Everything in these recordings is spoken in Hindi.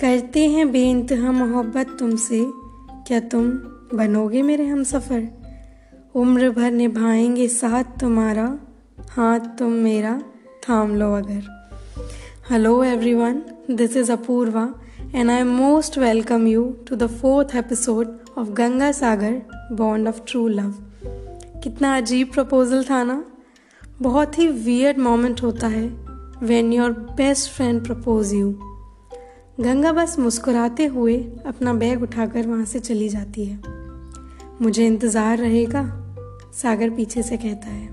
करते हैं बेइंतहा मोहब्बत तुमसे। क्या तुम बनोगे मेरे हम सफ़र? उम्र भर निभाएँगे साथ तुम्हारा, हाथ तुम मेरा, थाम लो अगर। Hello everyone this is Apoorva and I most welcome you to the fourth episode of Ganga Sagar bond of true love कितना अजीब प्रपोजल था ना? बहुत ही वियर्ड मोमेंट होता है when your best friend propose you Ganga बस मुस्कुराते हुए अपना बैग उठाकर वहाँ से चली जाती है। मुझे इंतज़ार रहेगा, सागर पीछे से कहता है।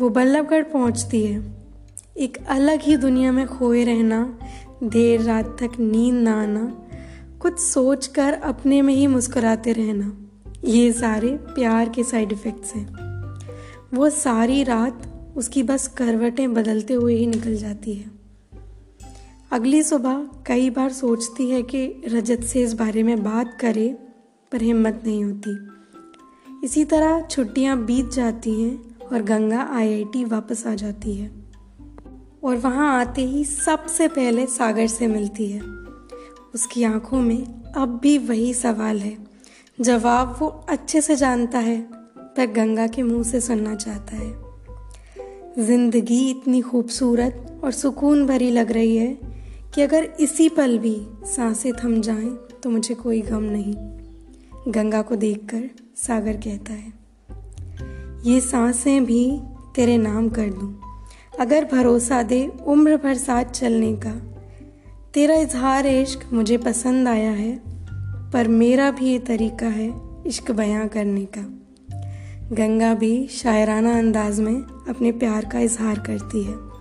वो बल्लभगढ़ पहुँचती है। एक अलग ही दुनिया में खोए रहना, देर रात तक नींद ना आना, कुछ सोच कर अपने में ही मुस्कुराते रहना, ये सारे प्यार के साइड इफ़ेक्ट्स हैं। वो सारी रात उसकी बस करवटें बदलते हुए ही निकल जाती है। अगली सुबह कई बार सोचती है कि रजत से इस बारे में बात करे, पर हिम्मत नहीं होती। इसी तरह छुट्टियाँ बीत जाती हैं और गंगा आईआईटी वापस आ जाती है। और वहाँ आते ही सबसे पहले सागर से मिलती है। उसकी आँखों में अब भी वही सवाल है। जवाब वो अच्छे से जानता है, पर गंगा के मुँह से सुनना चाहता है। ज़िंदगी इतनी खूबसूरत और सुकून भरी लग रही है कि अगर इसी पल भी साँसें थम जाएँ तो मुझे कोई गम नहीं। गंगा को देखकर सागर कहता है, ये साँसें भी तेरे नाम कर दूँ। अगर भरोसा दे उम्र भर साथ चलने का, तेरा इजहार इश्क मुझे पसंद आया है, पर मेरा भी ये तरीका है इश्क बयां करने का। गंगा भी शायराना अंदाज में अपने प्यार का इजहार करती है।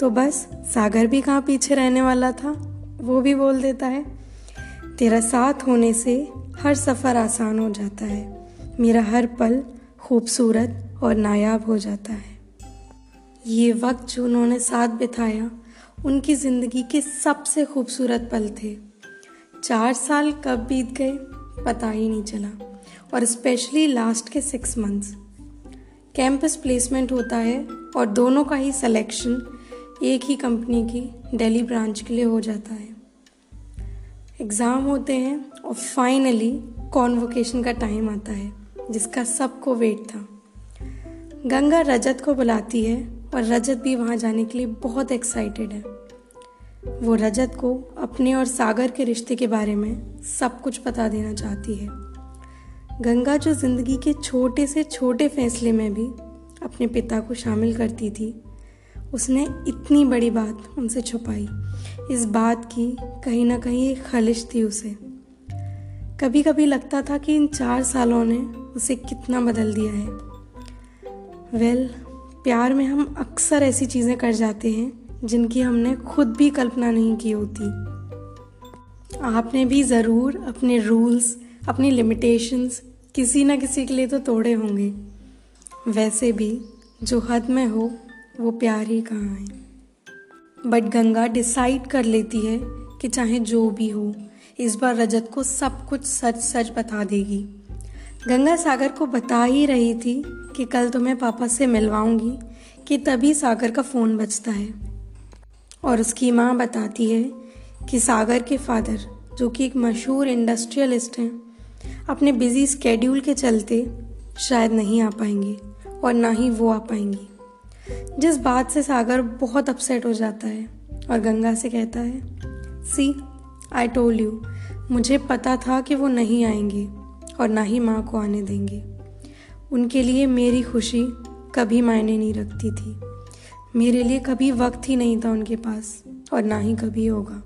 तो बस, सागर भी कहाँ पीछे रहने वाला था, वो भी बोल देता है, तेरा साथ होने से हर सफ़र आसान हो जाता है, मेरा हर पल खूबसूरत और नायाब हो जाता है। ये वक्त जो उन्होंने साथ बिताया, उनकी ज़िंदगी के सबसे खूबसूरत पल थे। चार साल कब बीत गए, पता ही नहीं चला, और स्पेशली लास्ट के सिक्स मंथ्स। कैंपस प्लेसमेंट होता है और दोनों का ही सिलेक्शन एक ही कंपनी की दिल्ली ब्रांच के लिए हो जाता है। एग्ज़ाम होते हैं और फाइनली कॉन्वोकेशन का टाइम आता है, जिसका सबको वेट था। गंगा रजत को बुलाती है और रजत भी वहाँ जाने के लिए बहुत एक्साइटेड है। वो रजत को अपने और सागर के रिश्ते के बारे में सब कुछ बता देना चाहती है। गंगा जो ज़िंदगी के छोटे से छोटे फैसले में भी अपने पिता को शामिल करती थी उसने इतनी बड़ी बात उनसे छुपाई। इस बात की कहीं ना कहीं एक खलिश थी उसे। कभी कभी लगता था कि इन चार सालों ने उसे कितना बदल दिया है। वेल well, प्यार में हम अक्सर ऐसी चीज़ें कर जाते हैं जिनकी हमने खुद भी कल्पना नहीं की होती। आपने भी ज़रूर अपने रूल्स अपनी लिमिटेशंस किसी न किसी के लिए तो तोड़े होंगे। वैसे भी जो हद में हो वो प्यार ही कहाँ है? बट गंगा डिसाइड कर लेती है कि चाहे जो भी हो, इस बार रजत को सब कुछ सच सच बता देगी। गंगा सागर को बता ही रही थी कि कल तुम्हें पापा से मिलवाऊँगी, कि तभी सागर का फ़ोन बजता है। और उसकी माँ बताती है कि सागर के फादर, जो कि एक मशहूर इंडस्ट्रियलिस्ट हैं, अपने बिज़ी स्केड्यूल के चलते शायद नहीं आ पाएँगे, और ना ही वो आ पाएँगी। जिस बात से सागर बहुत अपसेट हो जाता है और गंगा से कहता है सी आई टोल यू मुझे पता था कि वो नहीं आएँगे और ना ही माँ को आने देंगे। उनके लिए मेरी खुशी कभी मायने नहीं रखती थी। मेरे लिए कभी वक्त ही नहीं था उनके पास और ना ही कभी होगा।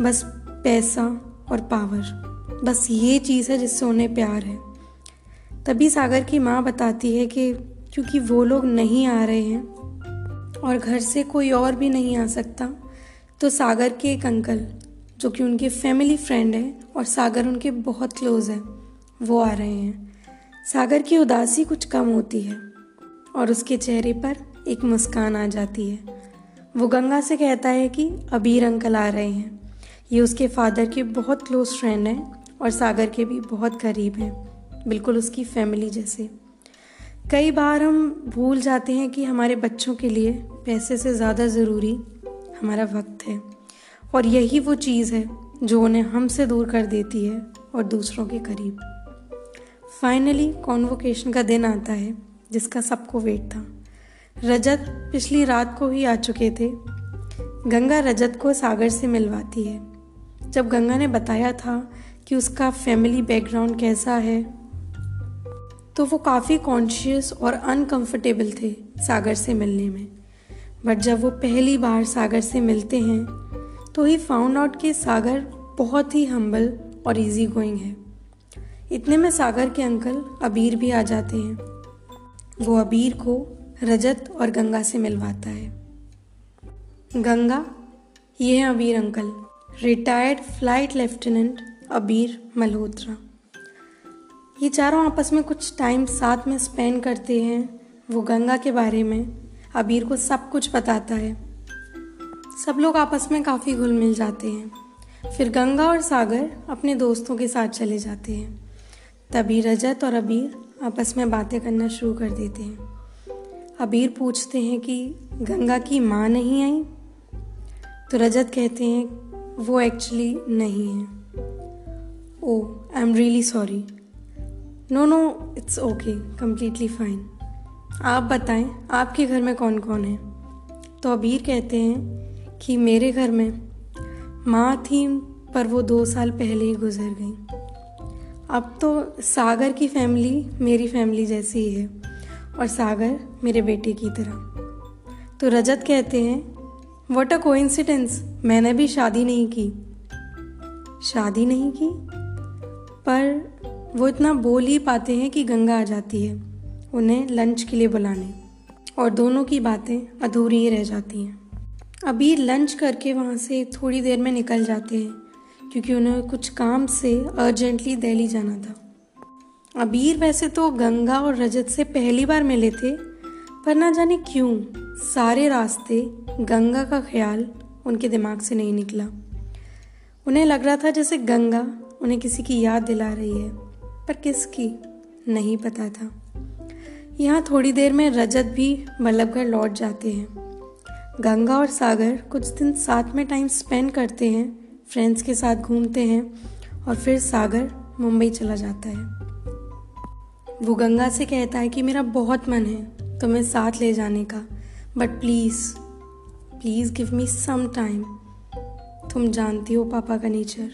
बस पैसा और पावर बस ये चीज़ है जिससे उन्हें प्यार है। तभी सागर की माँ बताती है कि क्योंकि वो लोग नहीं आ रहे हैं और घर से कोई और भी नहीं आ सकता। तो सागर के एक अंकल, जो कि उनके फैमिली फ्रेंड है, और सागर उनके बहुत क्लोज है, वो आ रहे हैं। सागर की उदासी कुछ कम होती है और उसके चेहरे पर एक मुस्कान आ जाती है। वो गंगा से कहता है कि अबीर अंकल आ रहे हैं। ये उसके फादर के बहुत क्लोज फ्रेंड हैं और सागर के भी बहुत करीब हैं, बिल्कुल उसकी फैमिली जैसे। कई बार हम भूल जाते हैं कि हमारे बच्चों के लिए पैसे से ज़्यादा ज़रूरी हमारा वक्त है। और यही वो चीज़ है जो उन्हें हमसे दूर कर देती है और दूसरों के करीब। फाइनली कॉन्वोकेशन का दिन आता है, जिसका सबको वेट था। रजत पिछली रात को ही आ चुके थे। गंगा रजत को सागर से मिलवाती है। जब गंगा ने बताया था कि उसका फैमिली बैकग्राउंड कैसा है तो वो काफ़ी कॉन्शियस और अनकंफर्टेबल थे सागर से मिलने में। बट जब वो पहली बार सागर से मिलते हैं तो ही फाउंड आउट कि सागर बहुत ही हम्बल और इजी गोइंग है। इतने में सागर के अंकल अबीर भी आ जाते हैं। वो अबीर को रजत और गंगा से मिलवाता है। गंगा, ये है Abir uncle retired flight lieutenant Abir Malhotra. ये चारों आपस में कुछ टाइम साथ में स्पेंड करते हैं, वो गंगा के बारे में। अबीर को सब कुछ बताता है। सब लोग आपस में काफ़ी घुल मिल जाते हैं। फिर गंगा और सागर अपने दोस्तों के साथ चले जाते हैं। तभी रजत और अबीर आपस में बातें करना शुरू कर देते हैं। अबीर पूछते हैं कि गंगा की माँ नहीं आई? तो रजत कहते हैं, वो एक्चुअली नहीं है। ओ I am really sorry no no it's okay completely fine आप बताएँ, आपके घर में कौन कौन है? तो अबीर कहते हैं कि मेरे घर में माँ थी, पर वो दो साल पहले ही गुजर गई। अब तो सागर की फैमिली मेरी फैमिली जैसी ही है और सागर मेरे बेटे की तरह। तो रजत कहते हैं वॉट अ कोइंसिडेंस मैंने भी शादी नहीं की। शादी नहीं की, पर वो इतना बोल ही पाते हैं कि गंगा आ जाती है, उन्हें लंच के लिए बुलाने। और दोनों की बातें अधूरी ही रह जाती हैं। अभी लंच करके वहाँ से थोड़ी देर में निकल जाते हैं, क्योंकि उन्हें कुछ काम से अर्जेंटली दिल्ली जाना था। अबीर वैसे तो गंगा और रजत से पहली बार मिले थे, पर ना जाने क्यों सारे रास्ते गंगा का ख्याल उनके दिमाग से नहीं निकला। उन्हें लग रहा था जैसे गंगा उन्हें किसी की याद दिला रही है। पर किसकी? नहीं पता था। यहाँ थोड़ी देर में रजत भी बल्लभगढ़ लौट जाते हैं। गंगा और सागर कुछ दिन साथ में टाइम स्पेंड करते हैं फ्रेंड्स के साथ घूमते हैं और फिर सागर मुंबई चला जाता है। वो गंगा से कहता है कि मेरा बहुत मन है तुम्हें साथ ले जाने का। But please please give me some time तुम जानती हो पापा का नेचर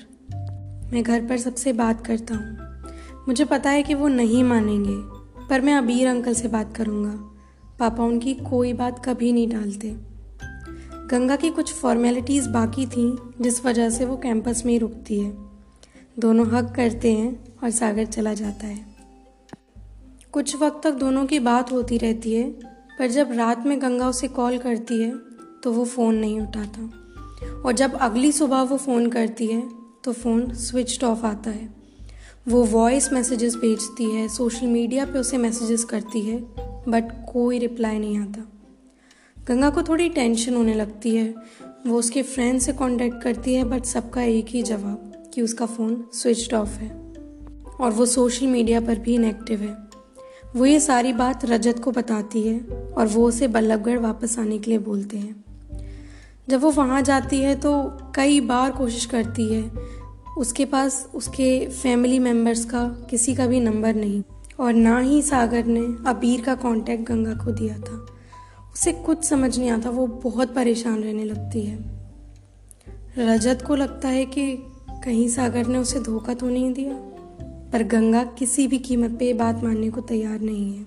मैं घर पर सबसे बात करता हूँ। मुझे पता है कि वो नहीं मानेंगे, पर मैं अबीर अंकल से बात करूँगा। पापा उनकी कोई बात कभी नहीं डालते। गंगा की कुछ फॉर्मेलिटीज़ बाकी थी, जिस वजह से वो कैंपस में ही रुकती है। दोनों हक करते हैं और सागर चला जाता है। कुछ वक्त तक दोनों की बात होती रहती है, पर जब रात में गंगा उसे कॉल करती है तो वो फ़ोन नहीं उठाता। और जब अगली सुबह वो फ़ोन करती है तो फ़ोन स्विच ऑफ़ आता है। वो वॉइस मैसेजेस भेजती है सोशल मीडिया पे उसे मैसेजेस करती है बट कोई रिप्लाई नहीं आता। गंगा को थोड़ी टेंशन होने लगती है। वो उसके फ्रेंड से कांटेक्ट करती है बट सबका एक ही जवाब, कि उसका फ़ोन स्विच ऑफ़ है। और वो सोशल मीडिया पर भी इनएक्टिव है। वो ये सारी बात रजत को बताती है, और वो उसे बल्लभगढ़ वापस आने के लिए बोलते हैं। जब वो वहाँ जाती है तो कई बार कोशिश करती है उसके पास उसके फैमिली मेंबर्स का किसी का भी नंबर नहीं और ना ही सागर ने अबीर का कांटेक्ट गंगा को दिया था। उसे कुछ समझ नहीं आता, वो बहुत परेशान रहने लगती है। रजत को लगता है कि कहीं सागर ने उसे धोखा तो नहीं दिया, पर गंगा किसी भी कीमत पे बात मानने को तैयार नहीं है।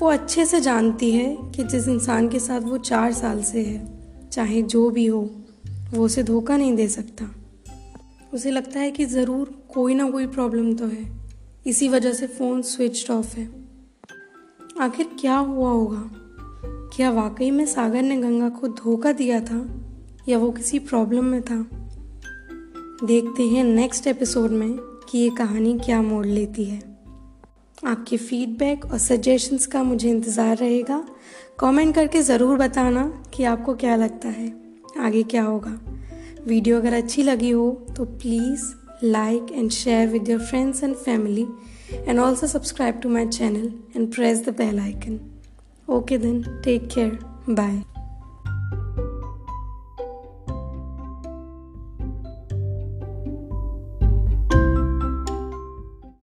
वो अच्छे से जानती है कि जिस इंसान के साथ वो चार साल से है, चाहे जो भी हो, वो उसे धोखा नहीं दे सकता। उसे लगता है कि ज़रूर कोई ना कोई प्रॉब्लम तो है। इसी वजह से फ़ोन स्विच ऑफ़ है। आखिर क्या हुआ होगा? क्या वाकई में सागर ने गंगा को धोखा दिया था या वो किसी प्रॉब्लम में था? देखते हैं नेक्स्ट एपिसोड में कि ये कहानी क्या मोड़ लेती है। आपके फीडबैक और सजेशंस का मुझे इंतज़ार रहेगा। कमेंट करके ज़रूर बताना कि आपको क्या लगता है। आगे क्या होगा? वीडियो अगर अच्छी लगी हो तो please like and share with your friends and family and also subscribe to my channel and press the bell icon okay then take care bye